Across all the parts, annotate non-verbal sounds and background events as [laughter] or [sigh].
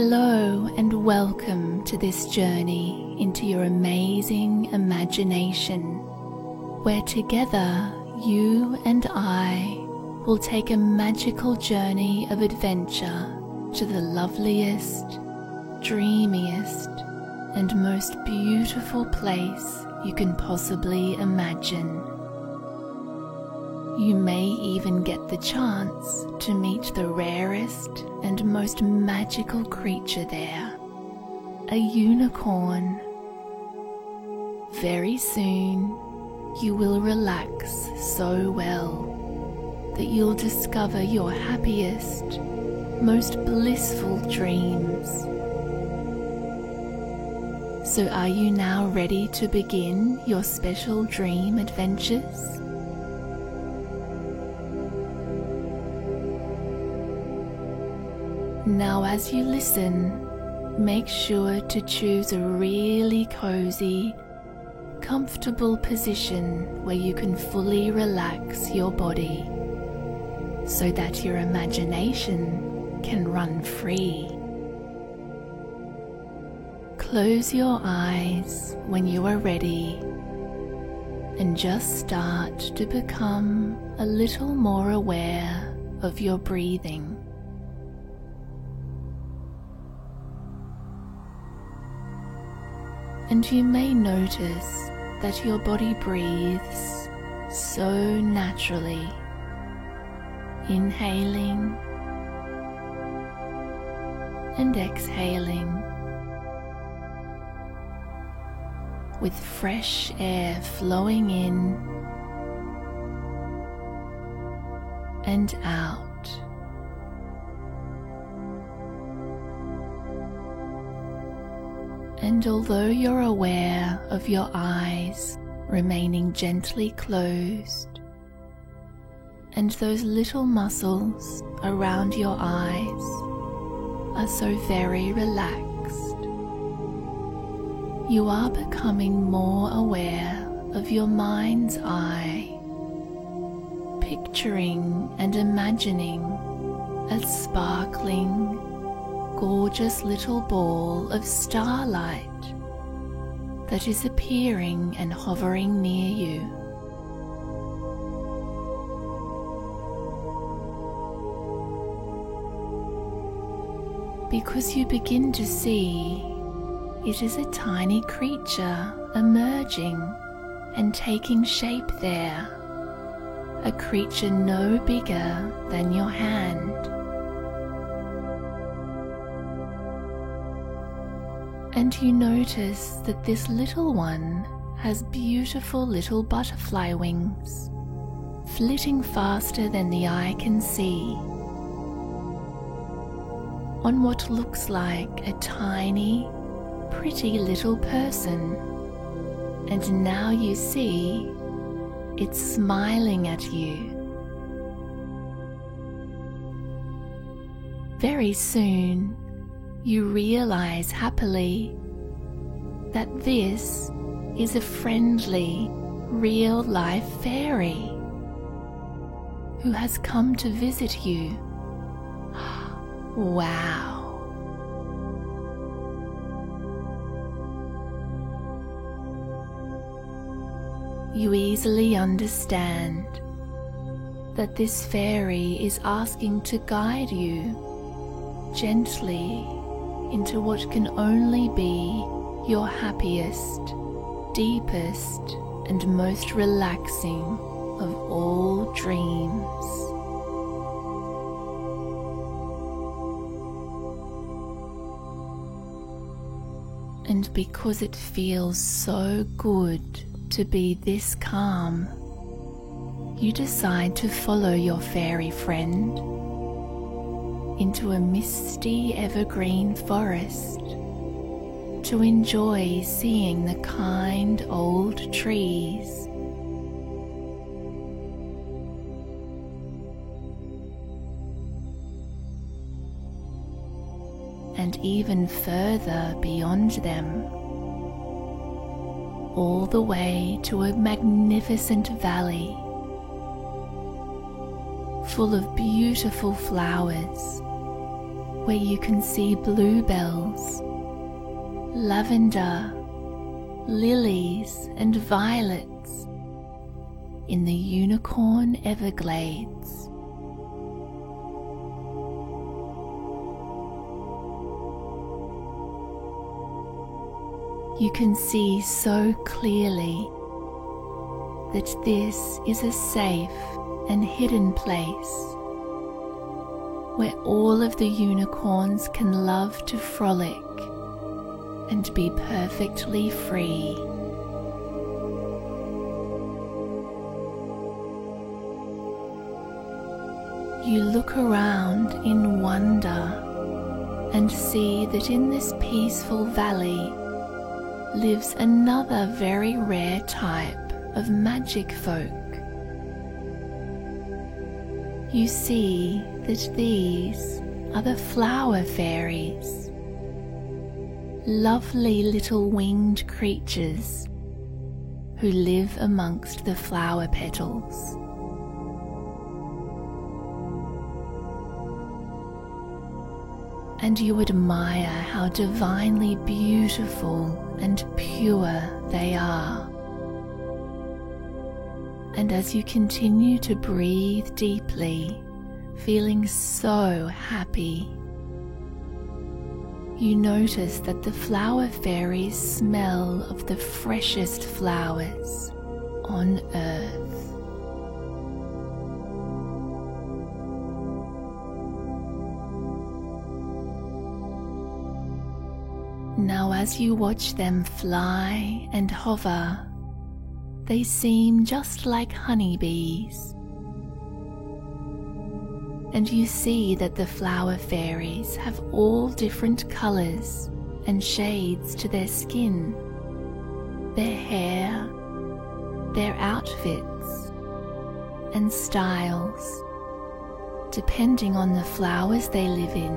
Hello and welcome to this journey into your amazing imagination, where together you and I will take a magical journey of adventure to the loveliest, dreamiest, and most beautiful place you can possibly imagine. You may even get the chance to meet the rarest and most magical creature there, a unicorn. Very soon, you will relax so well that you'll discover your happiest, most blissful dreams. So, are you now ready to begin your special dream adventures? Now, as you listen, make sure to choose a really cozy, comfortable position where you can fully relax your body so that your imagination can run free. Close your eyes when you are ready and just start to become a little more aware of your breathing. And you may notice that your body breathes so naturally, inhaling and exhaling with fresh air flowing in and out. And although you're aware of your eyes remaining gently closed, and those little muscles around your eyes are so very relaxed, you are becoming more aware of your mind's eye, picturing and imagining a sparkling gorgeous little ball of starlight that is appearing and hovering near you. Because you begin to see it is a tiny creature emerging and taking shape there, a creature no bigger than your hand. And you notice that this little one has beautiful little butterfly wings, flitting faster than the eye can see. On what looks like a tiny, pretty little person, and now you see it's smiling at you. Very soon, you realize happily that this is a friendly, real life fairy who has come to visit you. [gasps] Wow. You easily understand that this fairy is asking to guide you gently into what can only be your happiest, deepest, and most relaxing of all dreams. And because it feels so good to be this calm, you decide to follow your fairy friend into a misty evergreen forest to enjoy seeing the kind old trees. And even further beyond them, all the way to a magnificent valley full of beautiful flowers where you can see bluebells, lavender, lilies, and violets in the Unicorn Everglades. You can see so clearly that this is a safe and hidden place where all of the unicorns can love to frolic and be perfectly free. You look around in wonder and see that in this peaceful valley lives another very rare type of magic folk. You see that these are the flower fairies, lovely little winged creatures who live amongst the flower petals. And you admire how divinely beautiful and pure they are. And as you continue to breathe deeply, feeling so happy, you notice that the flower fairies smell of the freshest flowers on earth. Now, as you watch them fly and hover, they seem just like honeybees. And you see that the flower fairies have all different colours and shades to their skin, their hair, their outfits, and styles, depending on the flowers they live in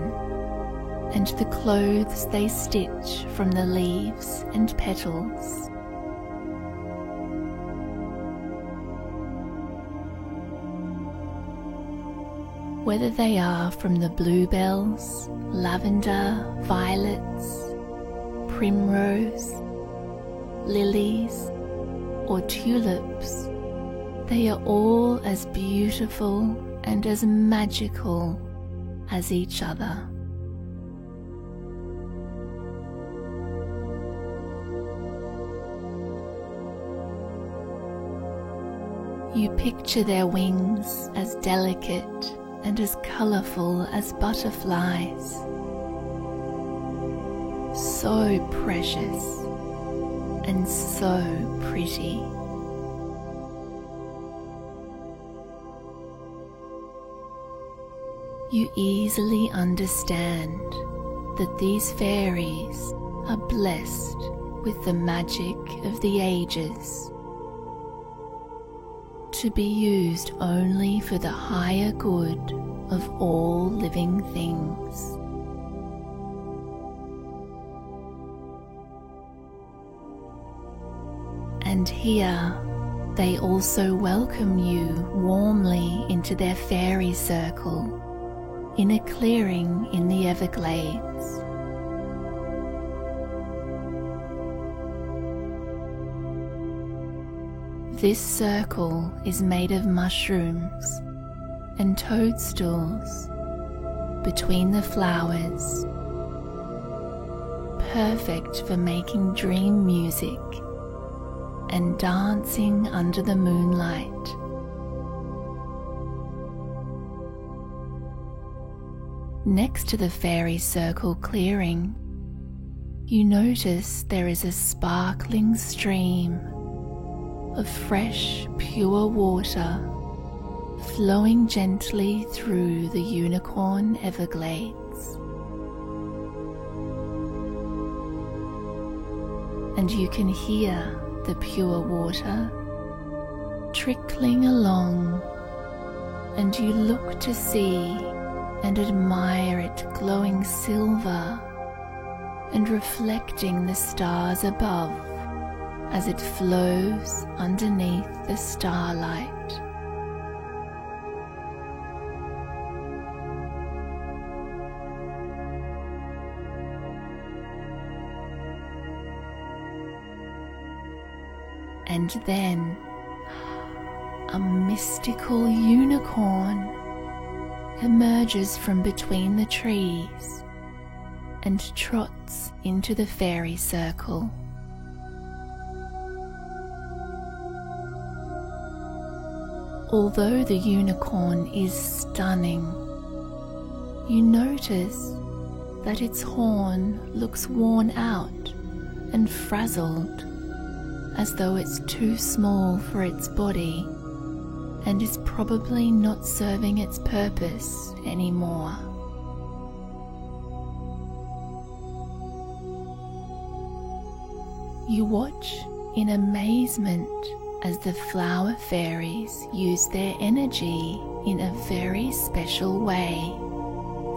and the clothes they stitch from the leaves and petals. Whether they are from the bluebells, lavender, violets, primrose, lilies, or tulips, they are all as beautiful and as magical as each other. You picture their wings as delicate and as colourful as butterflies. So precious and so pretty. You easily understand that these fairies are blessed with the magic of the ages to be used only for the higher good of all living things. And here they also welcome you warmly into their fairy circle in a clearing in the Everglades. This circle is made of mushrooms and toadstools between the flowers, perfect for making dream music and dancing under the moonlight. Next to the fairy circle clearing, you notice there is a sparkling stream of fresh, pure water flowing gently through the unicorn everglades. And you can hear the pure water trickling along, and you look to see and admire it glowing silver and reflecting the stars above as it flows underneath the starlight. And then a mystical unicorn emerges from between the trees and trots into the fairy circle. Although the unicorn is stunning, you notice that its horn looks worn out and frazzled, as though it's too small for its body and is probably not serving its purpose anymore. You watch in amazement as the flower fairies use their energy in a very special way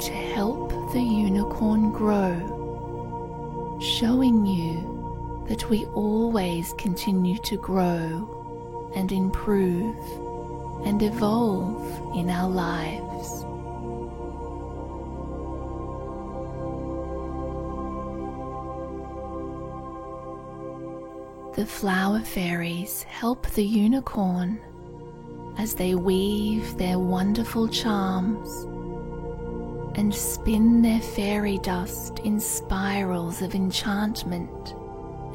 to help the unicorn grow, showing you that we always continue to grow and improve and evolve in our lives. The flower fairies help the unicorn as they weave their wonderful charms and spin their fairy dust in spirals of enchantment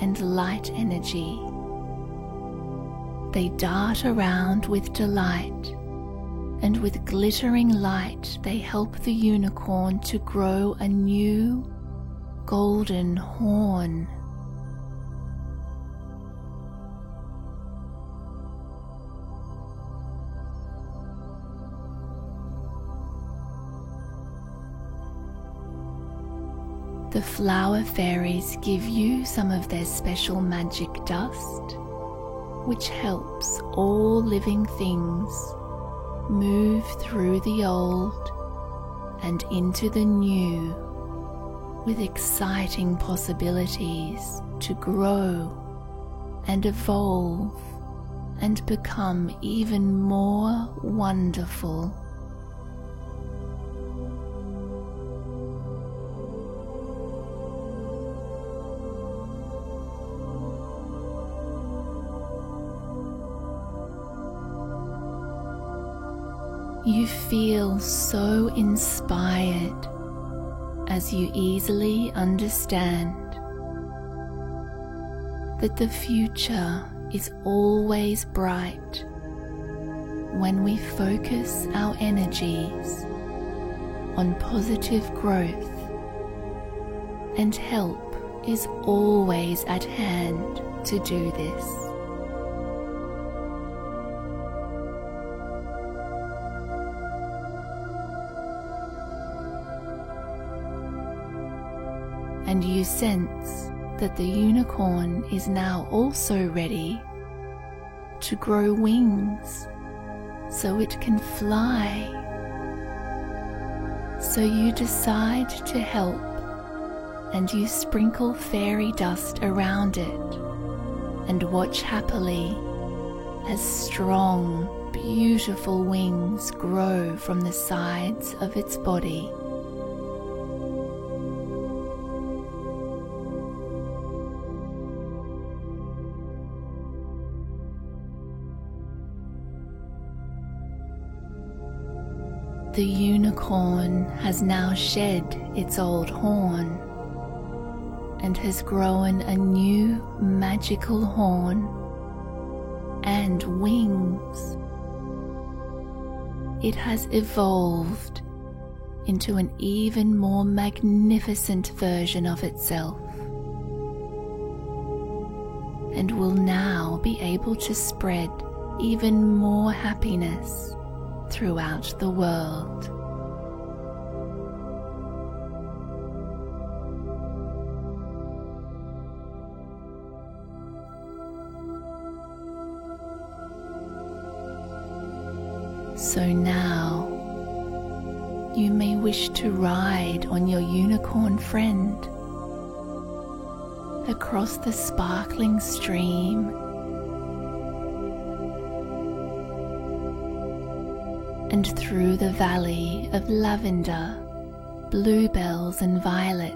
and light energy. They dart around with delight, and with glittering light they help the unicorn to grow a new golden horn. The flower fairies give you some of their special magic dust, which helps all living things move through the old and into the new with exciting possibilities to grow and evolve and become even more wonderful. You feel so inspired as you easily understand that the future is always bright when we focus our energies on positive growth and help is always at hand to do this. You sense that the unicorn is now also ready to grow wings so it can fly. So you decide to help and you sprinkle fairy dust around it and watch happily as strong, beautiful wings grow from the sides of its body. The unicorn has now shed its old horn and has grown a new magical horn and wings. It has evolved into an even more magnificent version of itself and will now be able to spread even more happiness throughout the world. So now you may wish to ride on your unicorn friend across the sparkling stream and through the valley of lavender, bluebells, and violets.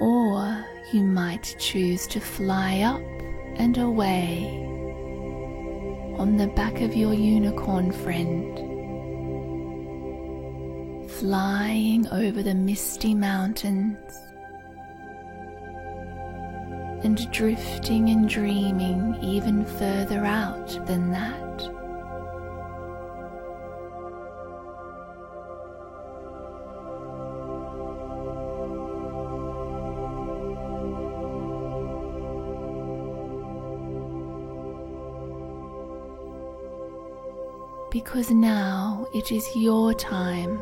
Or you might choose to fly up and away on the back of your unicorn friend, flying over the misty mountains and drifting and dreaming even further out than that. because now it is your time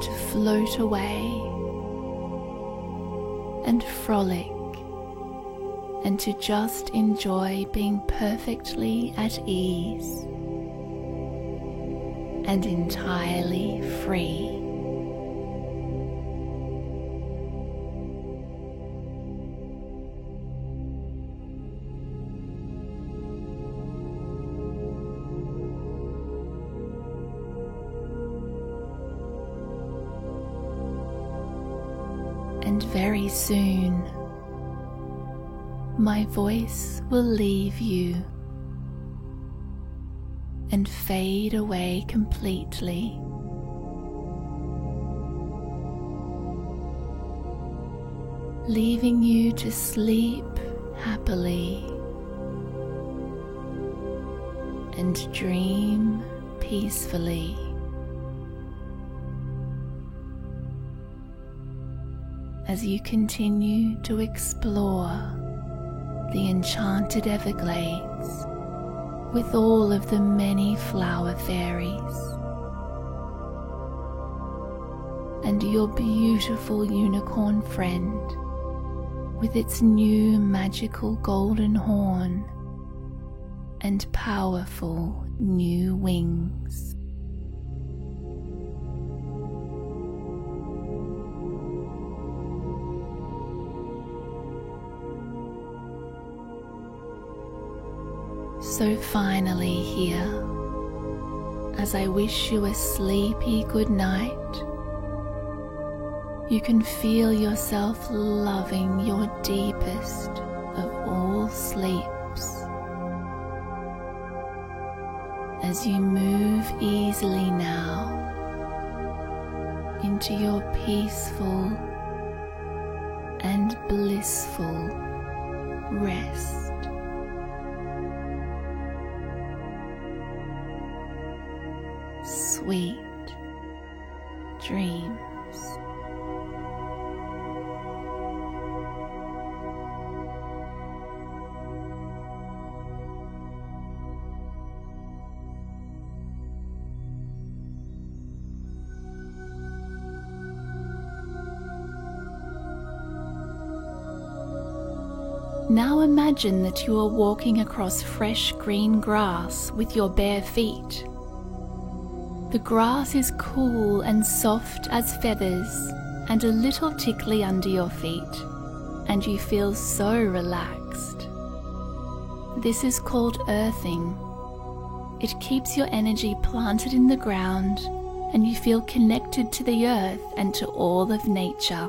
to float away and frolic and to just enjoy being perfectly at ease and entirely free. Soon my voice will leave you and fade away completely. Leaving you to sleep happily and dream peacefully. As you continue to explore the enchanted Everglades with all of the many flower fairies and your beautiful unicorn friend with its new magical golden horn and powerful new wings. So finally, here, as I wish you a sleepy good night, you can feel yourself loving your deepest of all sleeps. As you move easily now into your peaceful and blissful rest. Sweet dreams. Now imagine that you are walking across fresh green grass with your bare feet. The grass is cool and soft as feathers and a little tickly under your feet, and you feel so relaxed. This is called earthing. It keeps your energy planted in the ground and you feel connected to the earth and to all of nature.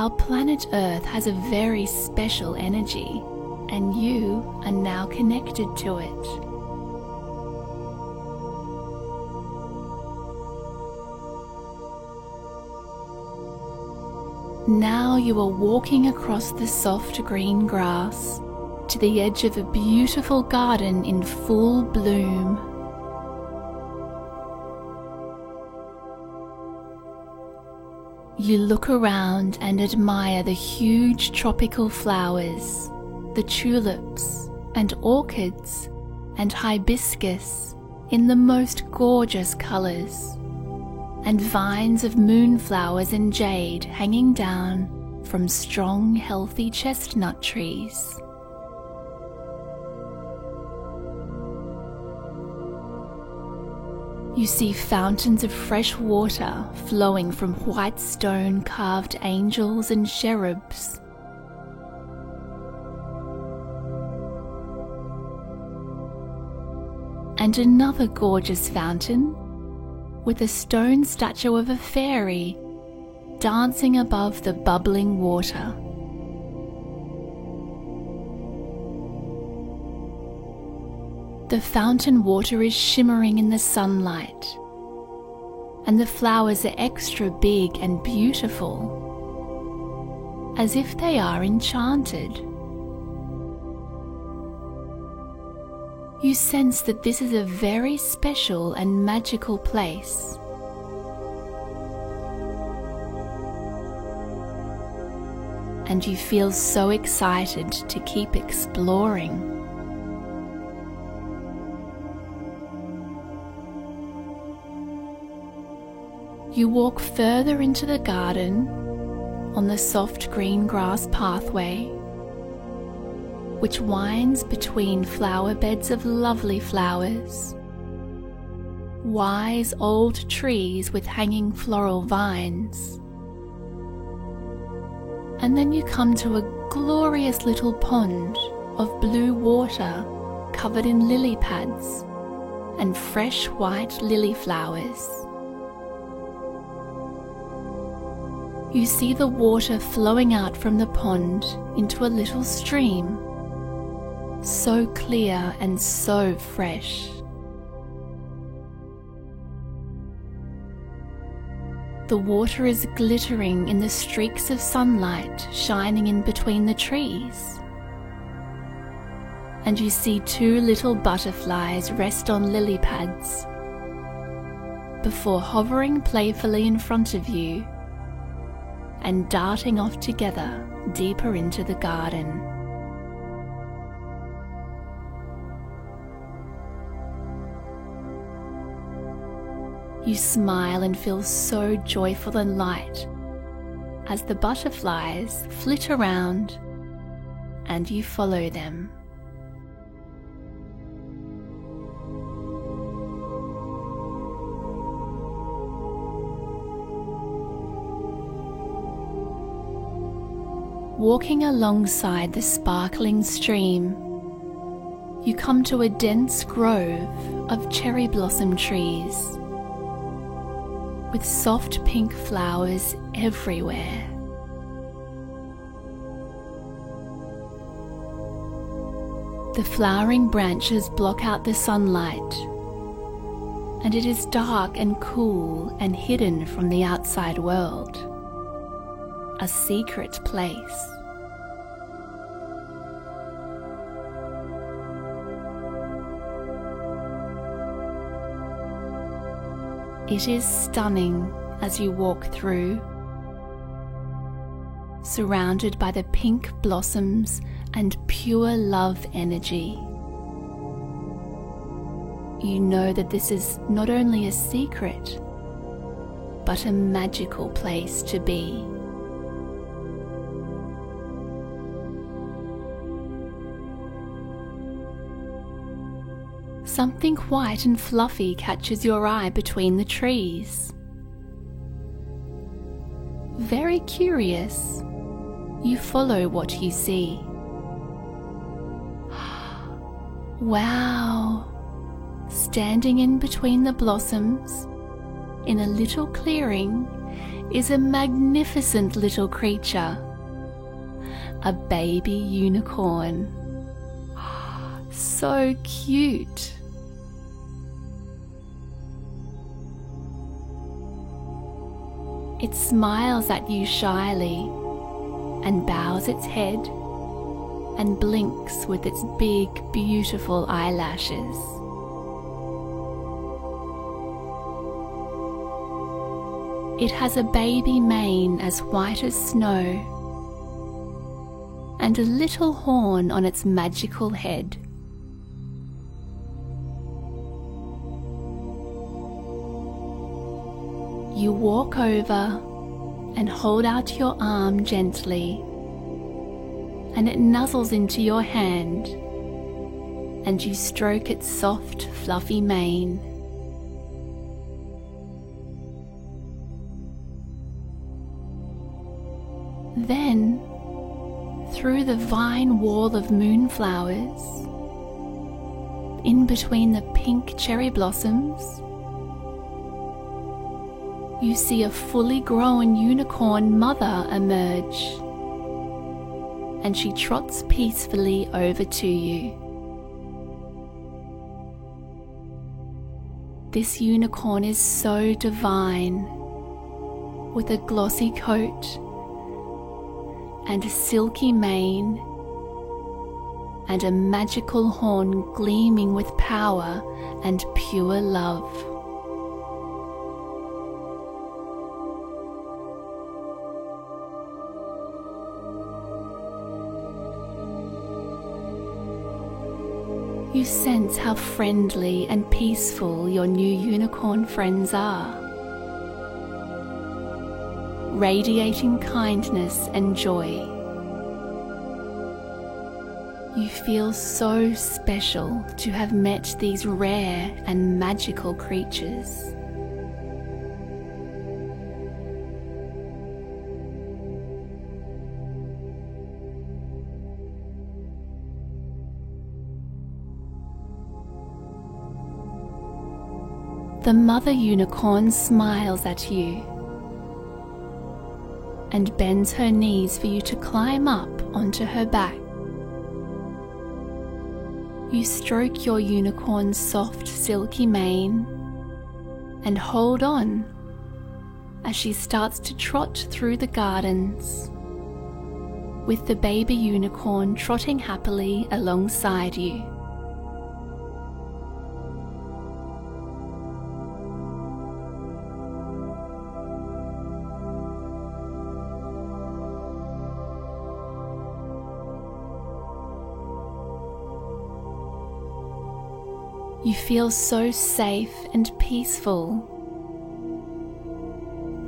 Our planet Earth has a very special energy, and you are now connected to it. Now you are walking across the soft green grass to the edge of a beautiful garden in full bloom. You look around and admire the huge tropical flowers, the tulips and orchids and hibiscus in the most gorgeous colours and vines of moonflowers and jade hanging down from strong, healthy chestnut trees. You see fountains of fresh water flowing from white stone carved angels and cherubs. And another gorgeous fountain with a stone statue of a fairy dancing above the bubbling water. The fountain water is shimmering in the sunlight, and the flowers are extra big and beautiful, as if they are enchanted. You sense that this is a very special and magical place. And you feel so excited to keep exploring. You walk further into the garden on the soft green grass pathway, which winds between flower beds of lovely flowers, wise old trees with hanging floral vines. And then you come to a glorious little pond of blue water covered in lily pads and fresh white lily flowers. you see the water flowing out from the pond into a little stream, so clear and so fresh. The water is glittering in the streaks of sunlight shining in between the trees. And you see two little butterflies rest on lily pads before hovering playfully in front of you and darting off together deeper into the garden. You smile and feel so joyful and light as the butterflies flit around and you follow them. Walking alongside the sparkling stream, you come to a dense grove of cherry blossom trees with soft pink flowers everywhere. The flowering branches block out the sunlight, and it is dark and cool and hidden from the outside world a secret place. It is stunning as you walk through, surrounded by the pink blossoms and pure love energy. You know that this is not only a secret, but a magical place to be. Something white and fluffy catches your eye between the trees. Very curious, you follow what you see. [gasps] Wow! Standing in between the blossoms, in a little clearing, is a magnificent little creature. A baby unicorn. [gasps] So cute. It smiles at you shyly and bows its head and blinks with its big, beautiful eyelashes. It has a baby mane as white as snow and a little horn on its magical head. You walk over and hold out your arm gently, and it nuzzles into your hand, and you stroke its soft, fluffy mane. Then, through the vine wall of moonflowers, in between the pink cherry blossoms, you see a fully grown unicorn mother emerge, and she trots peacefully over to you. This unicorn is so divine, with a glossy coat and a silky mane and a magical horn gleaming with power and pure love. You sense how friendly and peaceful your new unicorn friends are, radiating kindness and joy. You feel so special to have met these rare and magical creatures. The mother unicorn smiles at you and bends her knees for you to climb up onto her back. You stroke your unicorn's soft, silky mane and hold on as she starts to trot through the gardens, with the baby unicorn trotting happily alongside you. You feel so safe and peaceful.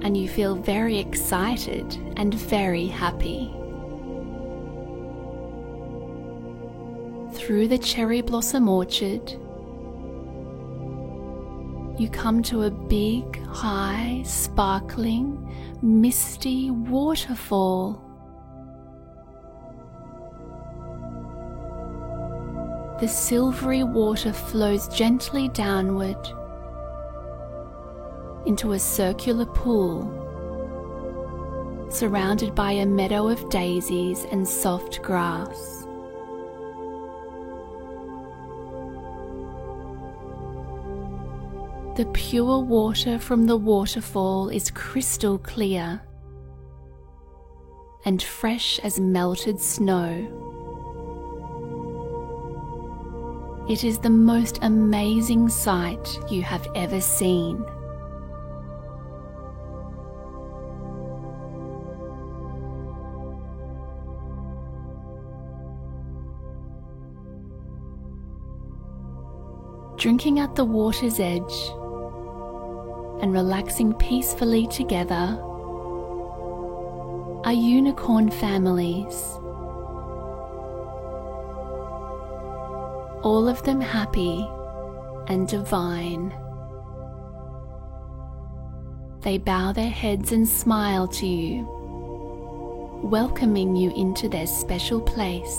And you feel very excited and very happy. Through the cherry blossom orchard, you come to a big, high, sparkling, misty waterfall. The silvery water flows gently downward into a circular pool surrounded by a meadow of daisies and soft grass. The pure water from the waterfall is crystal clear and fresh as melted snow. It is the most amazing sight you have ever seen. Drinking at the water's edge and relaxing peacefully together are unicorn families all of them happy and divine. They bow their heads and smile to you, welcoming you into their special place.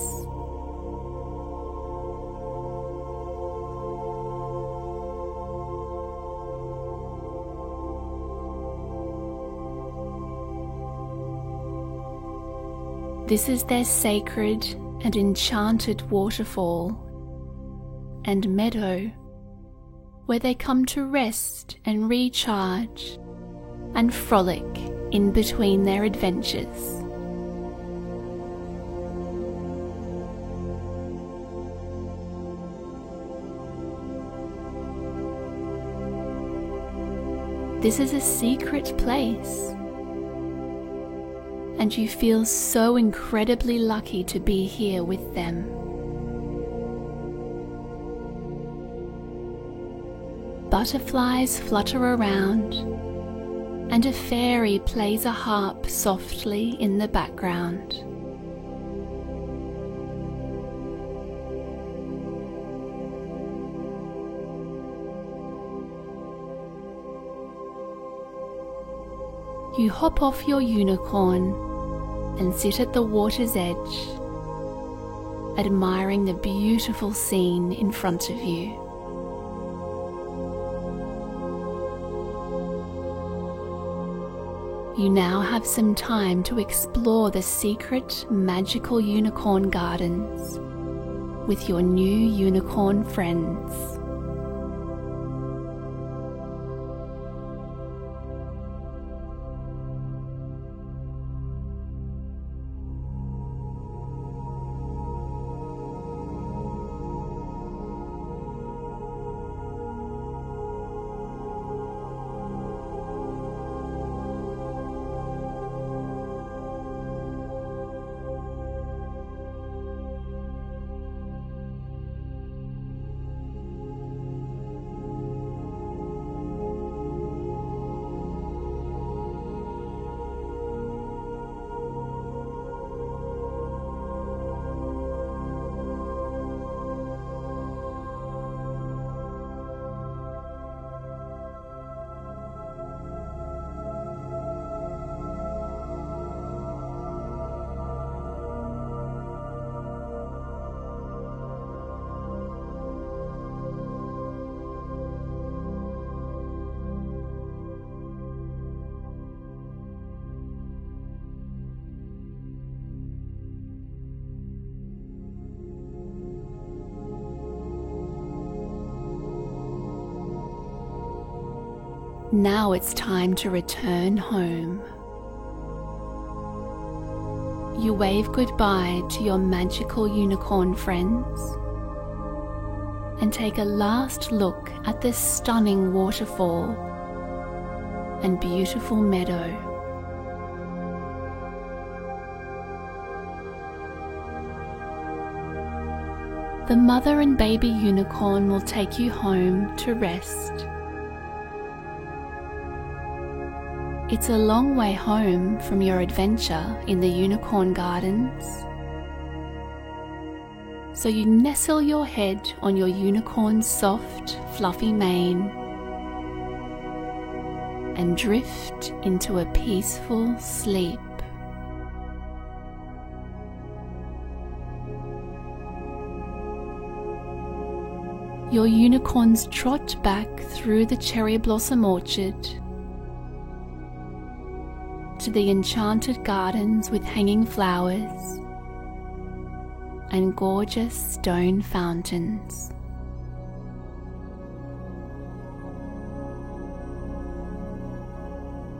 This is their sacred and enchanted waterfall and meadow, where they come to rest and recharge and frolic in between their adventures. This is a secret place, and you feel so incredibly lucky to be here with them. Butterflies flutter around, and a fairy plays a harp softly in the background. You hop off your unicorn and sit at the water's edge, admiring the beautiful scene in front of you. You now have some time to explore the secret magical unicorn gardens with your new unicorn friends. Now it's time to return home. You wave goodbye to your magical unicorn friends and take a last look at this stunning waterfall and beautiful meadow. The mother and baby unicorn will take you home to rest. It's a long way home from your adventure in the Unicorn Gardens. So you nestle your head on your unicorn's soft, fluffy mane and drift into a peaceful sleep. Your unicorns trot back through the cherry blossom orchard to the enchanted gardens with hanging flowers and gorgeous stone fountains.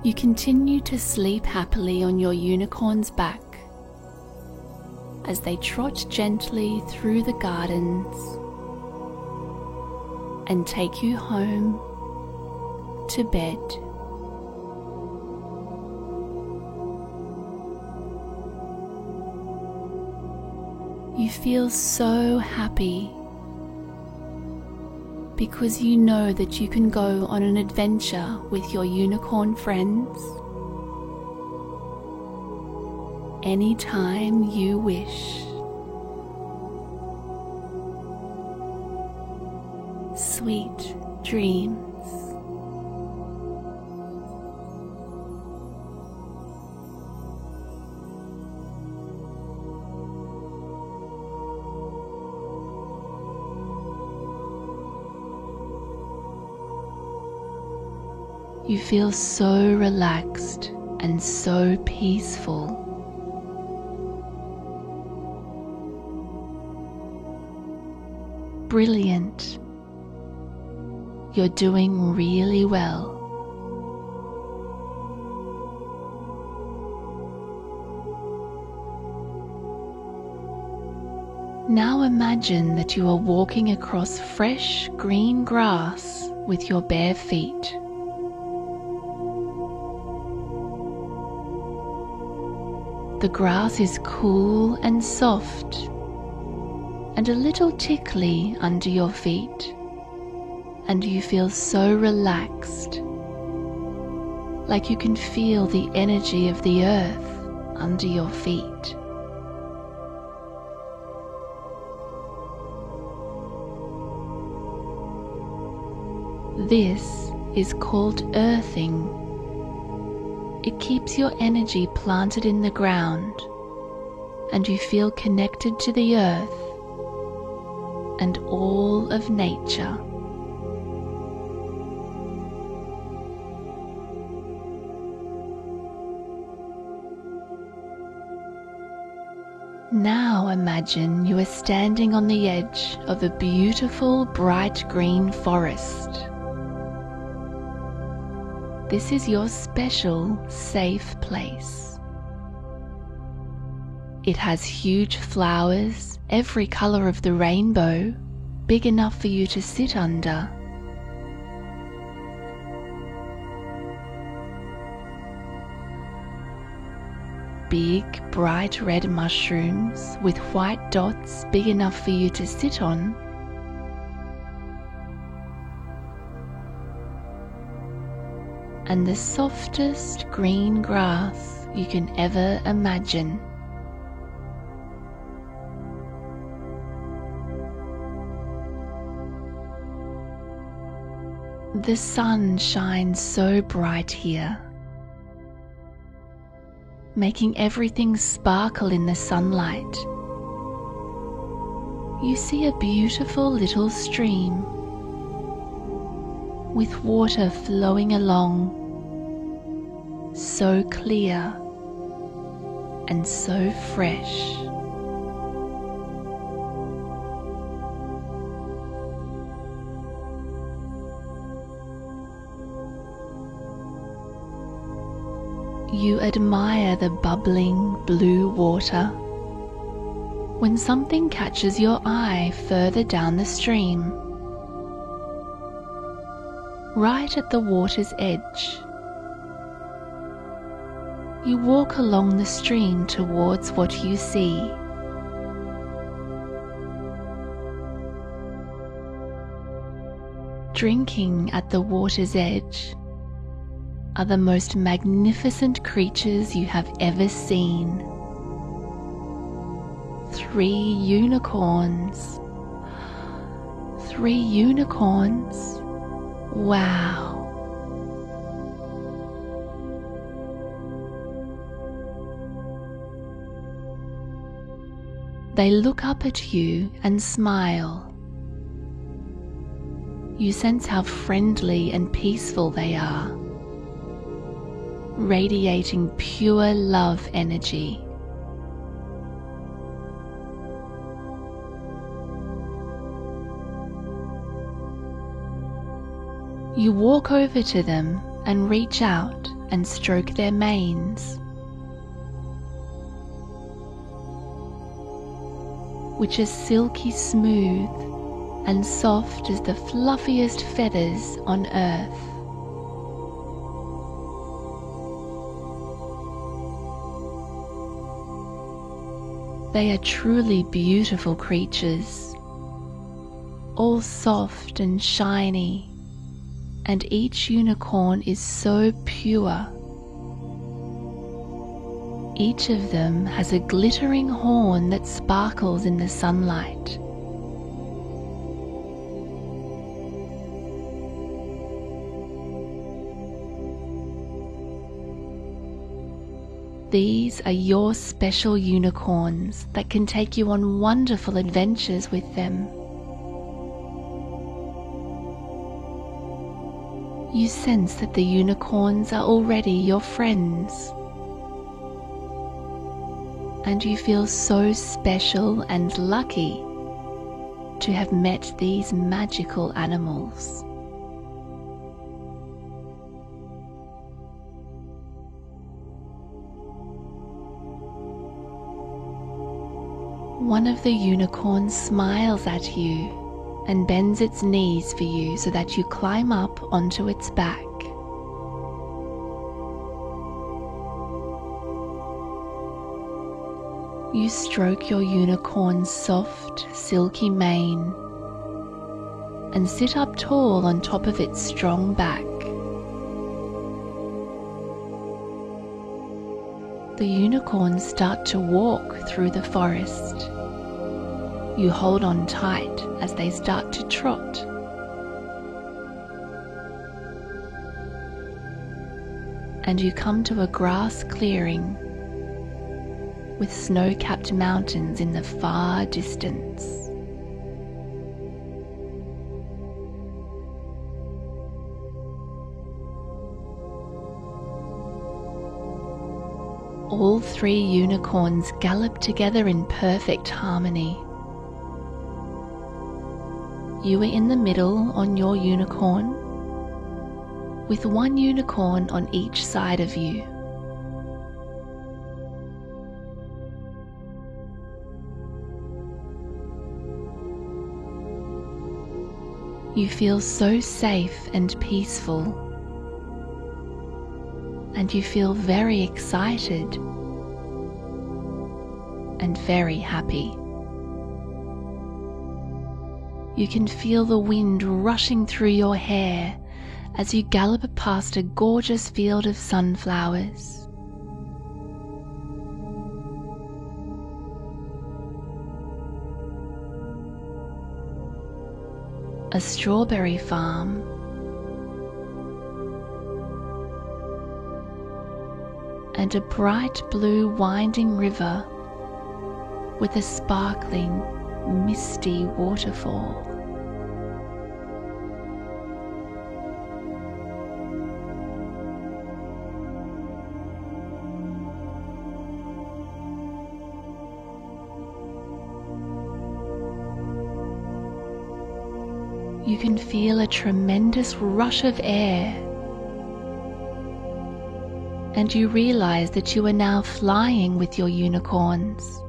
You continue to sleep happily on your unicorn's back as they trot gently through the gardens and take you home to bed. You feel so happy because you know that you can go on an adventure with your unicorn friends anytime you wish. Sweet dreams. You feel so relaxed and so peaceful. Brilliant. You're doing really well. Now imagine that you are walking across fresh green grass with your bare feet. The grass is cool and soft and a little tickly under your feet, and you feel so relaxed, like you can feel the energy of the earth under your feet. This is called earthing it keeps your energy planted in the ground, and you feel connected to the earth and all of nature. Now imagine you are standing on the edge of a beautiful bright green forest. This is your special safe place. It has huge flowers, every colour of the rainbow, big enough for you to sit under. Big, bright red mushrooms with white dots big enough for you to sit on. And the softest green grass you can ever imagine. The sun shines so bright here, making everything sparkle in the sunlight. You see a beautiful little stream with water flowing along, so clear and so fresh. You admire the bubbling blue water when something catches your eye further down the stream. Right at the water's edge, you walk along the stream towards what you see. Drinking at the water's edge are the most magnificent creatures you have ever seen. Three unicorns. Three unicorns. Wow. They look up at you and smile. You sense how friendly and peaceful they are radiating pure love energy. You walk over to them and reach out and stroke their manes, which are silky smooth and soft as the fluffiest feathers on earth. They are truly beautiful creatures, all soft and shiny, and each unicorn is so pure. Each of them has a glittering horn that sparkles in the sunlight. These are your special unicorns that can take you on wonderful adventures with them. You sense that the unicorns are already your friends. And you feel so special and lucky to have met these magical animals. One of the unicorns smiles at you and bends its knees for you so that you climb up onto its back. You stroke your unicorn's soft, silky mane and sit up tall on top of its strong back. The unicorns start to walk through the forest. You hold on tight as they start to trot. And you come to a grass clearing with snow capped mountains in the far distance. All three unicorns gallop together in perfect harmony. You are in the middle on your unicorn, with one unicorn on each side of you. You feel so safe and peaceful, and you feel very excited and very happy. You can feel the wind rushing through your hair as you gallop past a gorgeous field of sunflowers. A strawberry farm. And a bright blue winding river with a sparkling misty waterfall. You can feel a tremendous rush of air, and you realize that you are now flying with your unicorns.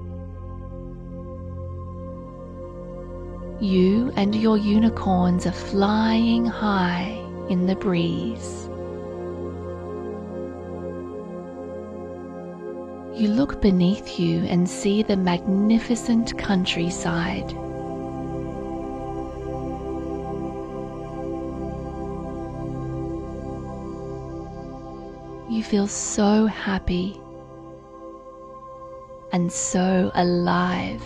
You and your unicorns are flying high in the breeze. You look beneath you and see the magnificent countryside. You feel so happy and so alive.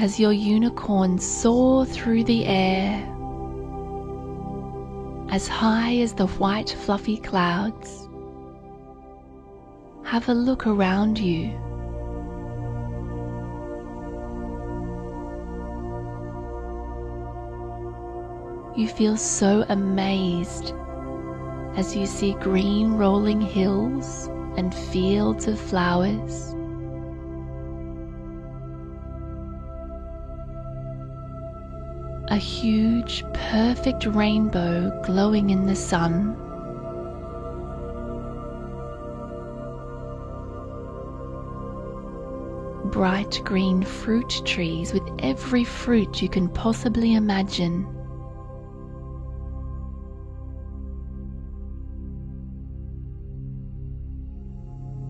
As your unicorn soar through the air as high as the white fluffy clouds. Have a look around you. You feel so amazed as you see green rolling hills and fields of flowers. A huge, perfect rainbow glowing in the sun. Bright green fruit trees with every fruit you can possibly imagine.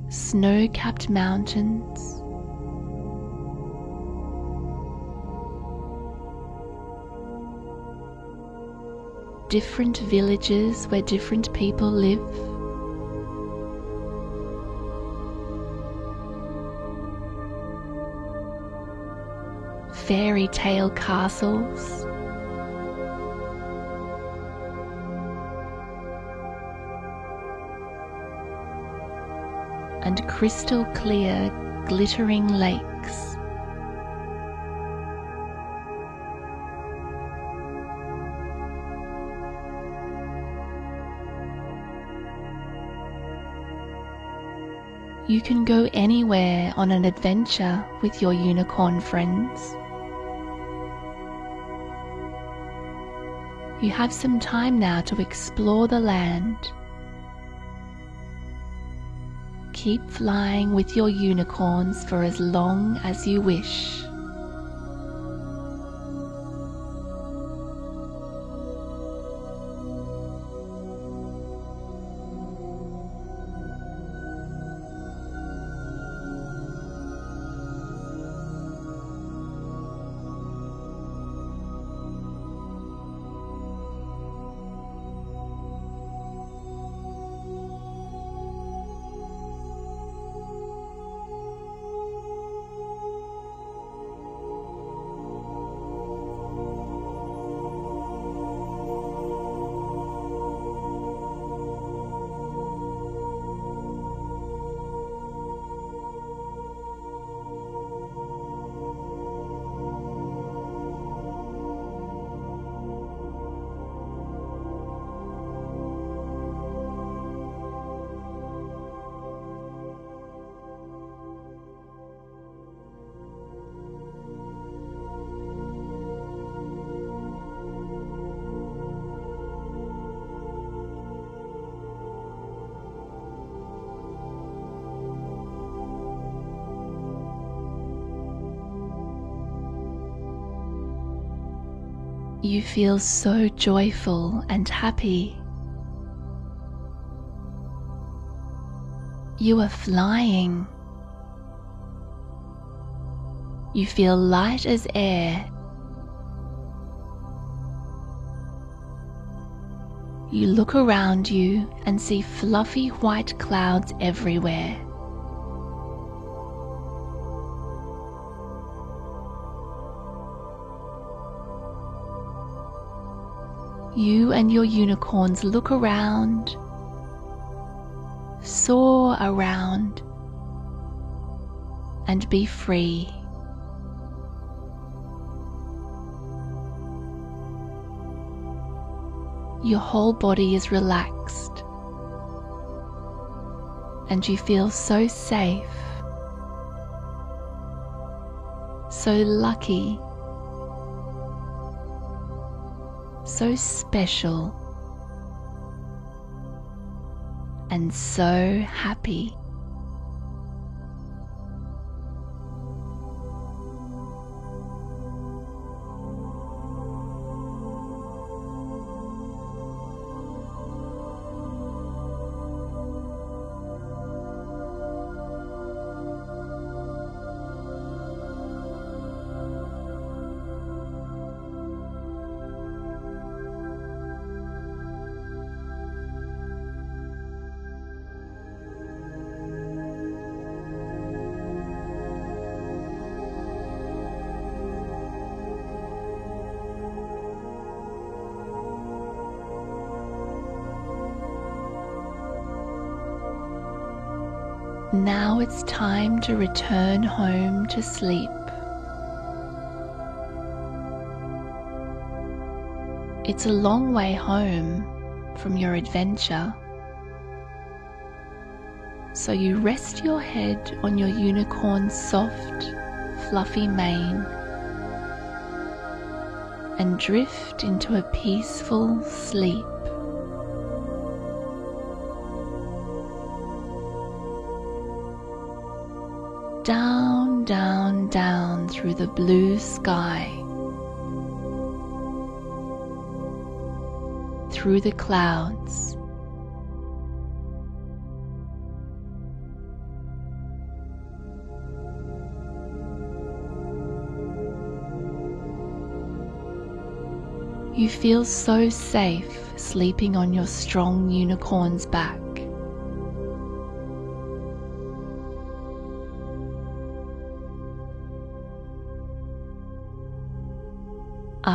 Snow capped mountains different villages where different people live. Fairy tale castles. And crystal clear, glittering lakes. You can go anywhere on an adventure with your unicorn friends. You have some time now to explore the land. Keep flying with your unicorns for as long as you wish. You feel so joyful and happy. You are flying. You feel light as air. You look around you and see fluffy white clouds everywhere. You and your unicorns look around, soar around, and be free. Your whole body is relaxed, and you feel so safe, so lucky so special and so happy. Now it's time to return home to sleep. It's a long way home from your adventure. So you rest your head on your unicorn's soft, fluffy mane and drift into a peaceful sleep. Through the blue sky, through the clouds. You feel so safe sleeping on your strong unicorn's back.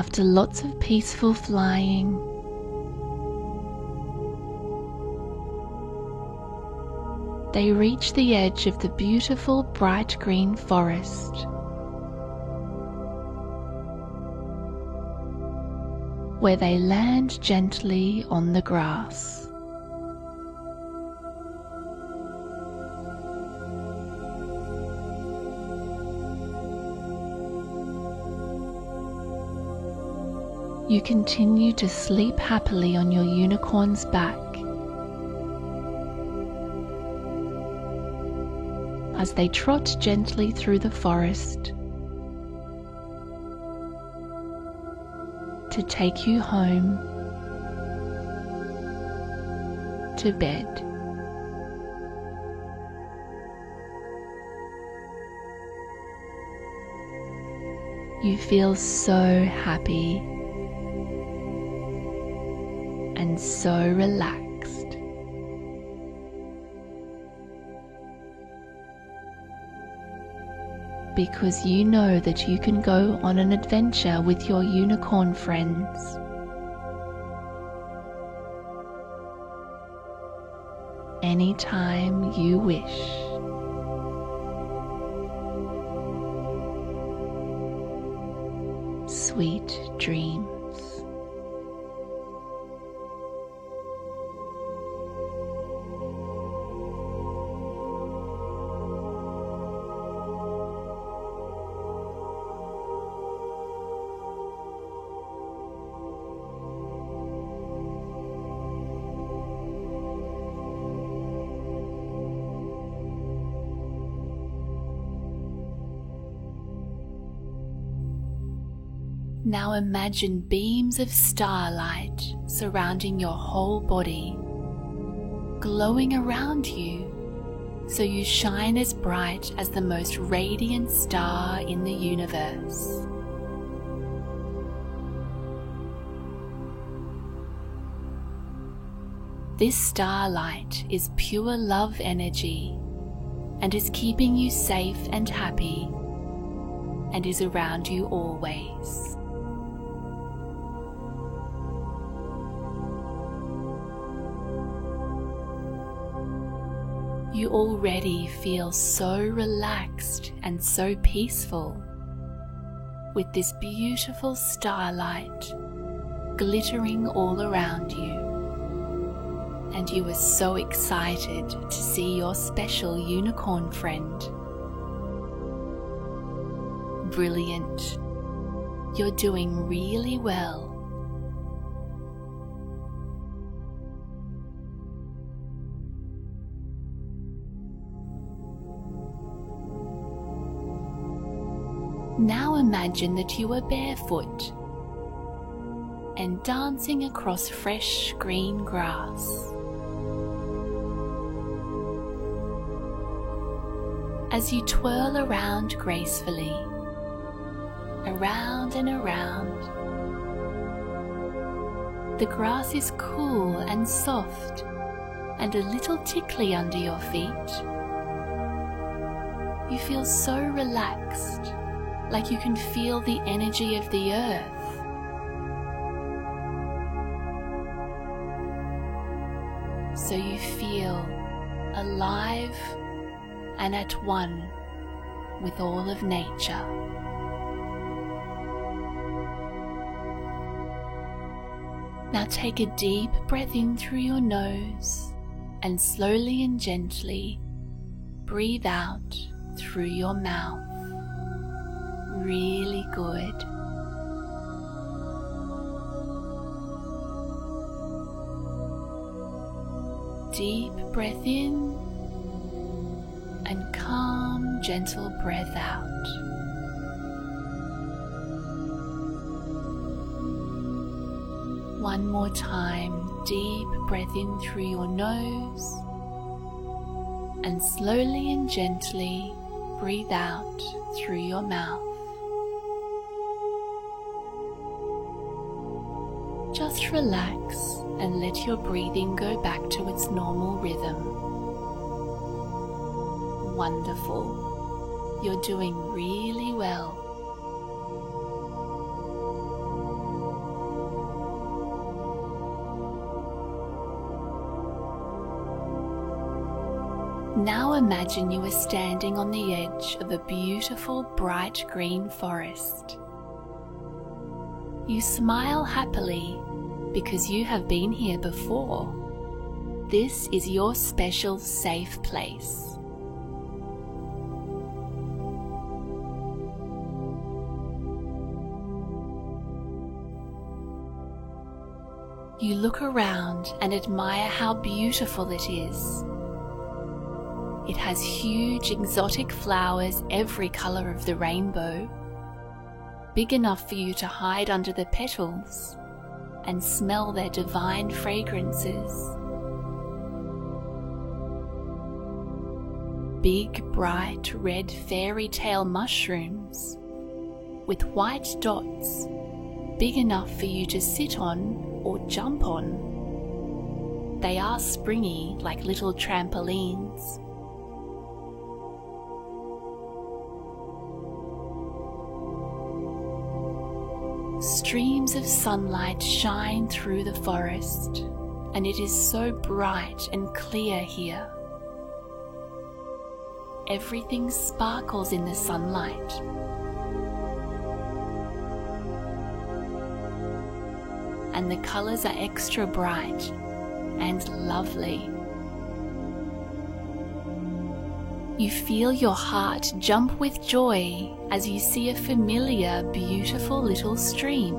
After lots of peaceful flying. They reach the edge of the beautiful bright green forest. Where they land gently on the grass. You continue to sleep happily on your unicorn's back. As they trot gently through the forest to take you home to bed. You feel so happy so relaxed. Because you know that you can go on an adventure with your unicorn friends. Anytime you wish. Sweet dreams. Now imagine beams of starlight surrounding your whole body, glowing around you so you shine as bright as the most radiant star in the universe. This starlight is pure love energy and is keeping you safe and happy and is around you always. Already feel so relaxed and so peaceful with this beautiful starlight glittering all around you. And you are so excited to see your special unicorn friend. Brilliant. You're doing really well. Imagine that you are barefoot and dancing across fresh green grass. As you twirl around gracefully, around and around, the grass is cool and soft and a little tickly under your feet. You feel so relaxed like you can feel the energy of the earth. So you feel alive and at one with all of nature. Now take a deep breath in through your nose and slowly and gently breathe out through your mouth really good. Deep breath in and calm, gentle breath out. One more time, deep breath in through your nose and slowly and gently breathe out through your mouth. Relax and let your breathing go back to its normal rhythm. Wonderful. You're doing really well. Now imagine you are standing on the edge of a beautiful bright green forest. You smile happily because you have been here before. This is your special safe place. You look around and admire how beautiful it is. It has huge exotic flowers every colour of the rainbow big enough for you to hide under the petals and smell their divine fragrances. Big, bright red fairy tale mushrooms with white dots big enough for you to sit on or jump on. They are springy like little trampolines. Streams of sunlight shine through the forest, and it is so bright and clear here. Everything sparkles in the sunlight. And the colours are extra bright and lovely. You feel your heart jump with joy as you see a familiar, beautiful little stream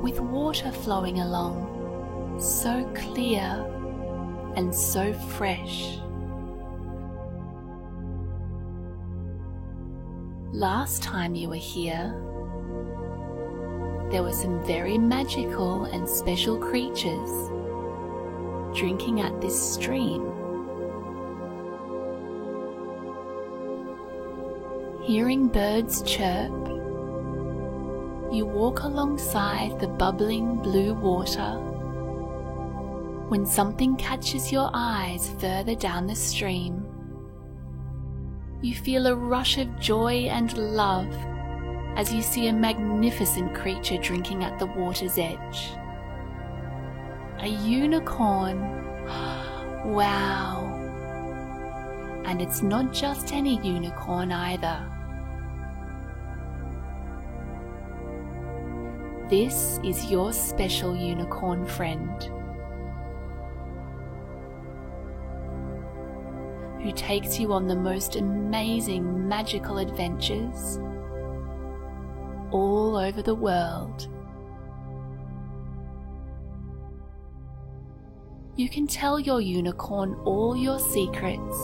with water flowing along, so clear and so fresh. Last time you were here, there were some very magical and special creatures drinking at this stream. Hearing birds chirp, you walk alongside the bubbling blue water when something catches your eyes further down the stream. You feel a rush of joy and love as you see a magnificent creature drinking at the water's edge. A unicorn. [gasps] Wow. And it's not just any unicorn either. This is your special unicorn friend who takes you on the most amazing magical adventures all over the world. You can tell your unicorn all your secrets,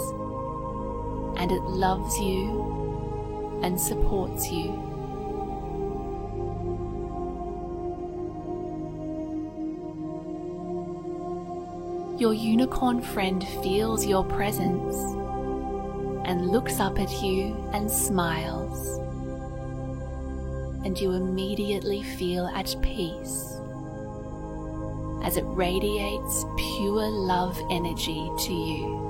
and it loves you and supports you. Your unicorn friend feels your presence and looks up at you and smiles. And you immediately feel at peace as it radiates pure love energy to you.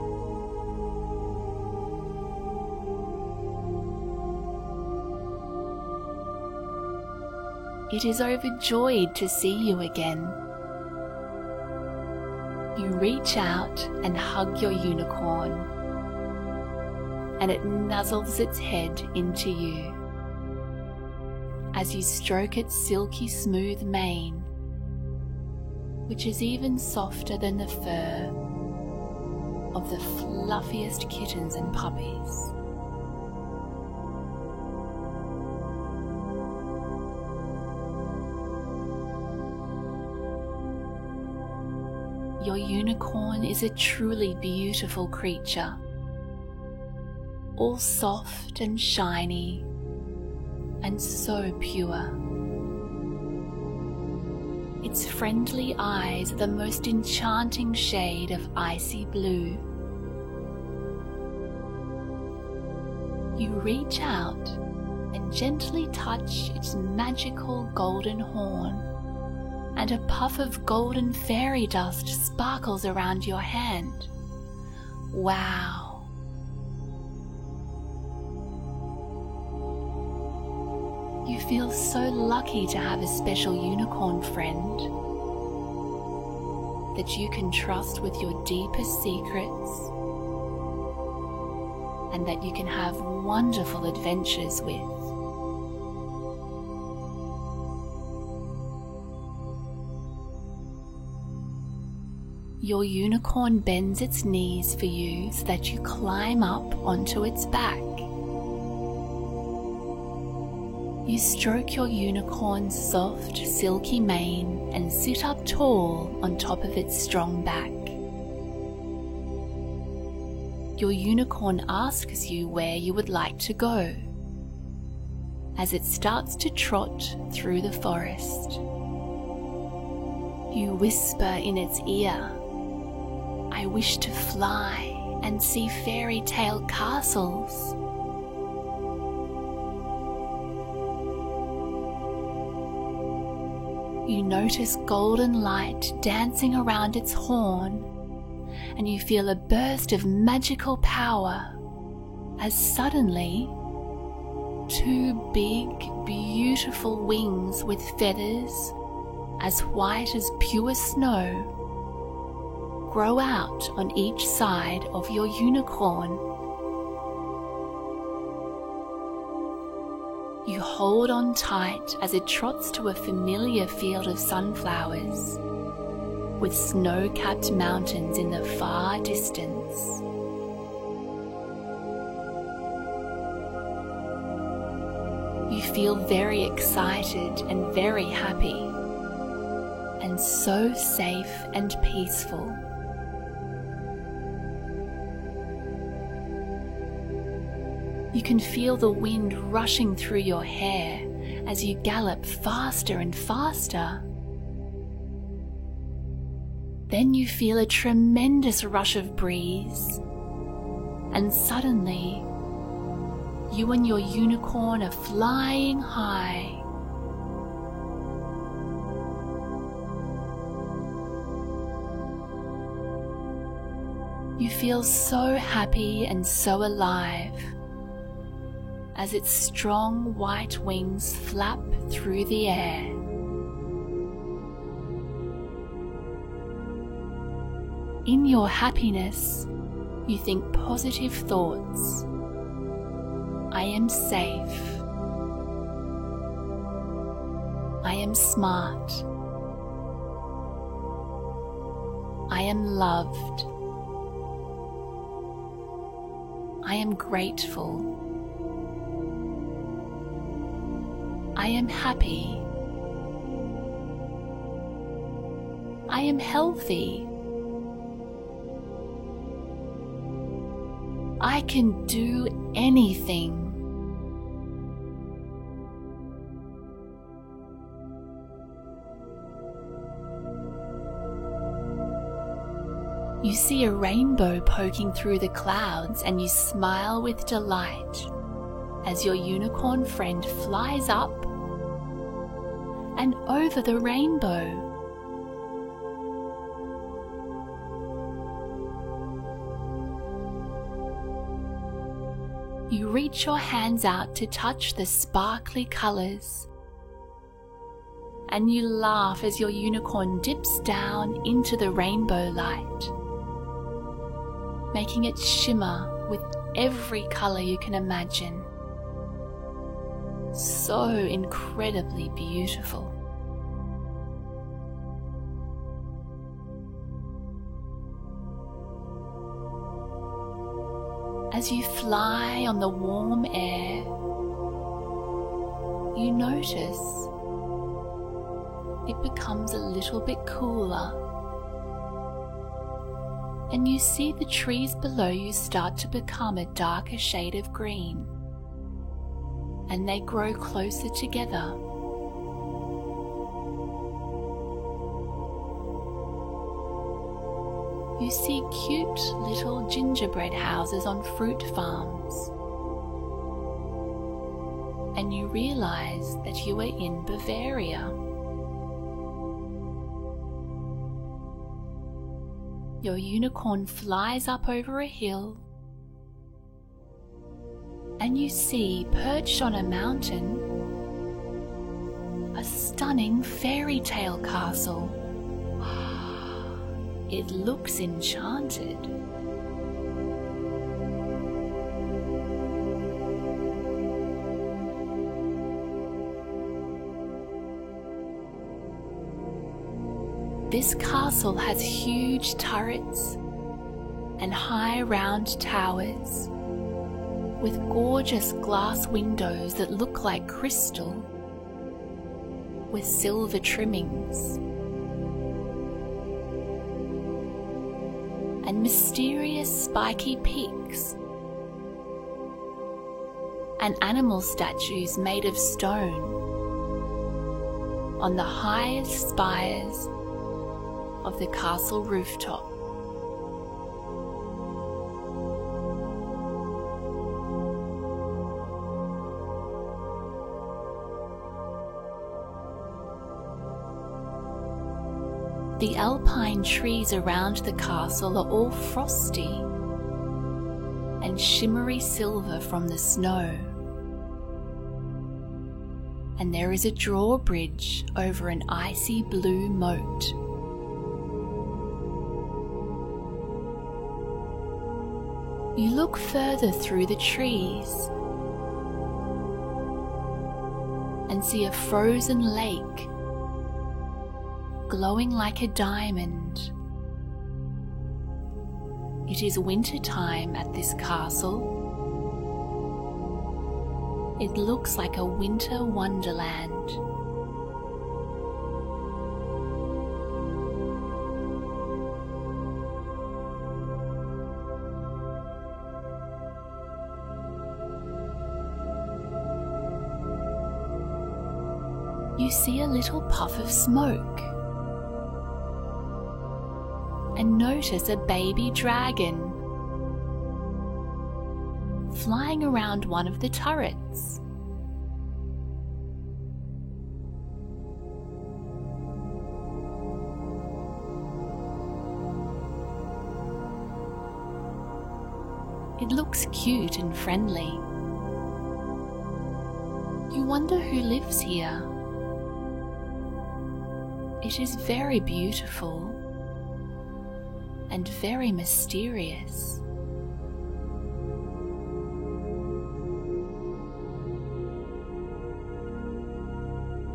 It is overjoyed to see you again you reach out and hug your unicorn, and it nuzzles its head into you. As you stroke its silky smooth mane, which is even softer than the fur of the fluffiest kittens and puppies. Your unicorn is a truly beautiful creature, all soft and shiny and so pure. Its friendly eyes are the most enchanting shade of icy blue. You reach out and gently touch its magical golden horn and a puff of golden fairy dust sparkles around your hand. Wow. You feel so lucky to have a special unicorn friend that you can trust with your deepest secrets and that you can have wonderful adventures with. Your unicorn bends its knees for you so that you climb up onto its back. You stroke your unicorn's soft, silky mane and sit up tall on top of its strong back. Your unicorn asks you where you would like to go as it starts to trot through the forest. You whisper in its ear I wish to fly and see fairy tale castles. You notice golden light dancing around its horn, and you feel a burst of magical power as suddenly two big, beautiful wings with feathers as white as pure snow grow out on each side of your unicorn. You hold on tight as it trots to a familiar field of sunflowers with snow capped mountains in the far distance. You feel very excited and very happy, and so safe and peaceful. You can feel the wind rushing through your hair as you gallop faster and faster. Then you feel a tremendous rush of breeze, and suddenly you and your unicorn are flying high. You feel so happy and so alive as its strong white wings flap through the air. In your happiness, you think positive thoughts. I am safe. I am smart. I am loved. I am grateful. I am happy. I am healthy. I can do anything. You see a rainbow poking through the clouds and you smile with delight as your unicorn friend flies up and over the rainbow. You reach your hands out to touch the sparkly colours. And you laugh as your unicorn dips down into the rainbow light, making it shimmer with every colour you can imagine. So incredibly beautiful. As you fly on the warm air, you notice it becomes a little bit cooler. And you see the trees below you start to become a darker shade of green. And they grow closer together. you see cute little gingerbread houses on fruit farms. And you realize that you are in Bavaria. Your unicorn flies up over a hill, and you see, perched on a mountain, a stunning fairy tale castle [gasps] it looks enchanted. This castle has huge turrets and high round towers with gorgeous glass windows that look like crystal with silver trimmings. and mysterious spiky peaks, and animal statues made of stone on the highest spires of the castle rooftop. The alpine trees around the castle are all frosty and shimmery silver from the snow. And there is a drawbridge over an icy blue moat. You look further through the trees and see a frozen lake glowing like a diamond. It is winter time at this castle. It looks like a winter wonderland. you see a little puff of smoke notice a baby dragon flying around one of the turrets. It looks cute and friendly. You wonder who lives here. It is very beautiful and very mysterious.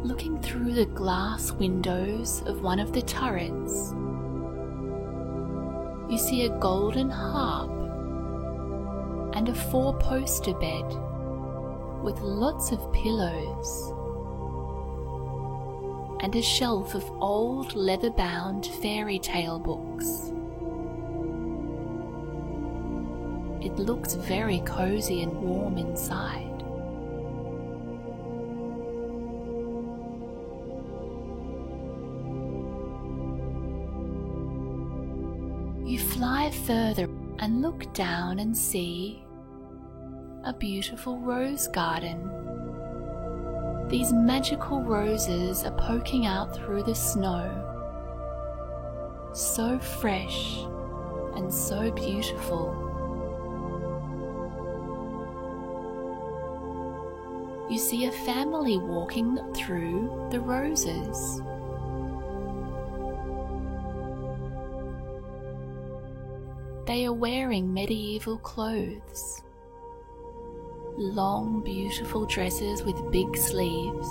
Looking through the glass windows of one of the turrets, you see a golden harp and a four poster bed with lots of pillows and a shelf of old leather bound fairy tale books. It looks very cozy and warm inside. You fly further and look down and see a beautiful rose garden. These magical roses are poking out through the snow. So fresh and so beautiful. You see a family walking through the roses. They are wearing medieval clothes. Long, beautiful dresses with big sleeves,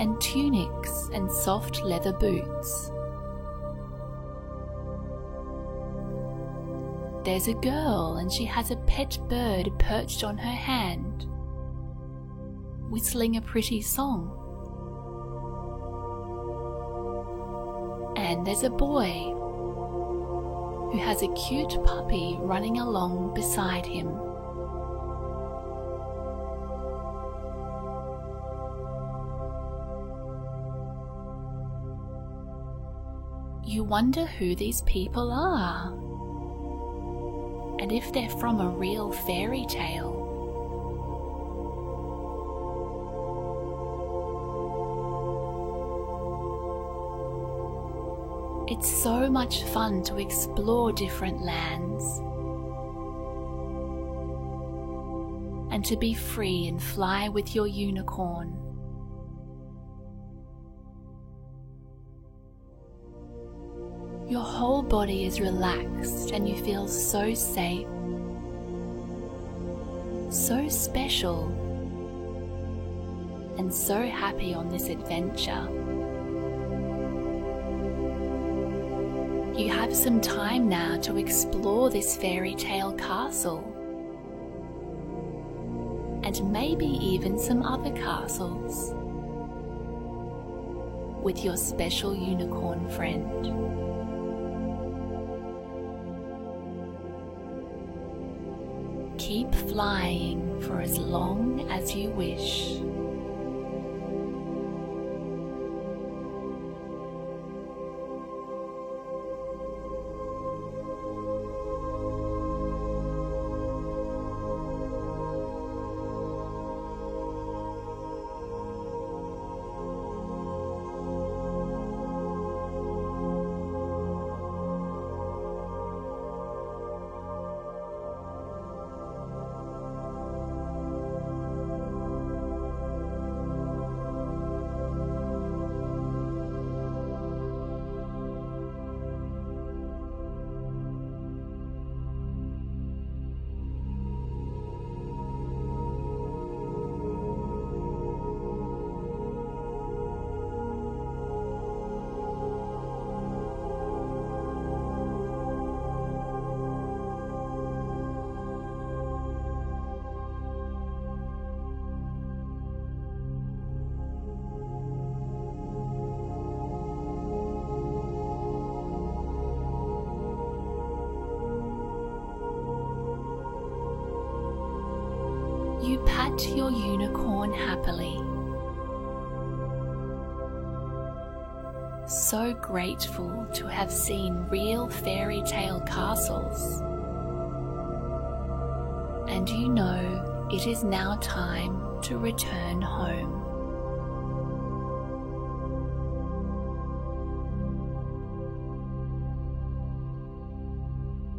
and tunics and soft leather boots. There's a girl, and she has a pet bird perched on her hand, whistling a pretty song. And there's a boy who has a cute puppy running along beside him. You wonder who these people are and if they're from a real fairy tale. It's so much fun to explore different lands and to be free and fly with your unicorn. Body is relaxed and you feel so safe, so special, and so happy on this adventure. You have some time now to explore this fairy tale castle and maybe even some other castles with your special unicorn friend. Keep flying for as long as you wish. happily. So grateful to have seen real fairy tale castles. And you know it is now time to return home.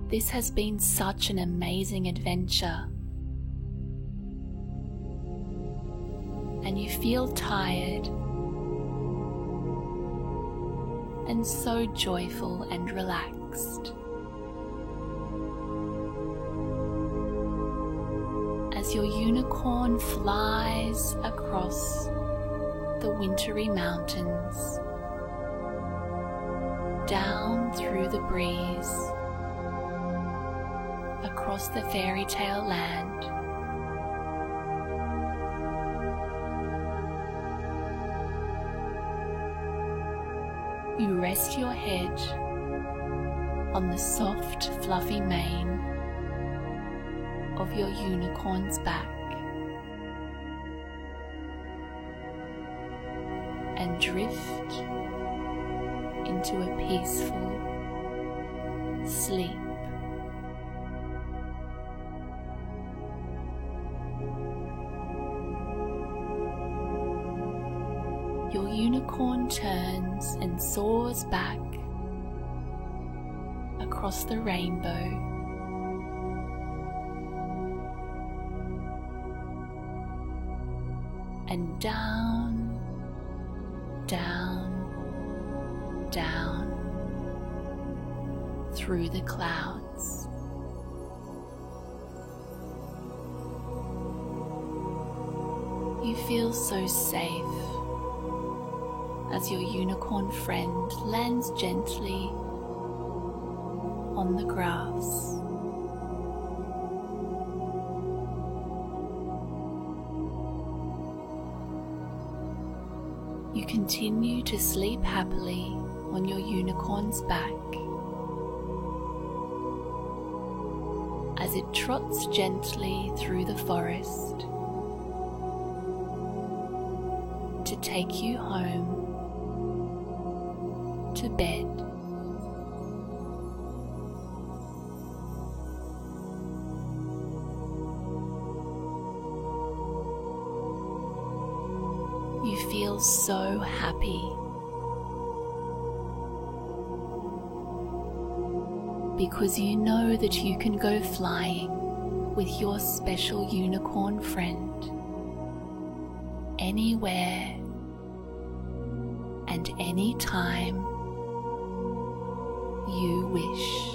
This has been such an amazing adventure feel tired and so joyful and relaxed. As your unicorn flies across the wintry mountains, down through the breeze, across the fairy tale land. Rest your head on the soft, fluffy mane of your unicorn's back and drift into a peaceful sleep. Your unicorn turns and soars back across the rainbow. And down, down, down through the clouds. You feel so safe as your unicorn friend lands gently on the grass. You continue to sleep happily on your unicorn's back as it trots gently through the forest to take you home bed. You feel so happy. Because you know that you can go flying with your special unicorn friend anywhere and anytime you wish.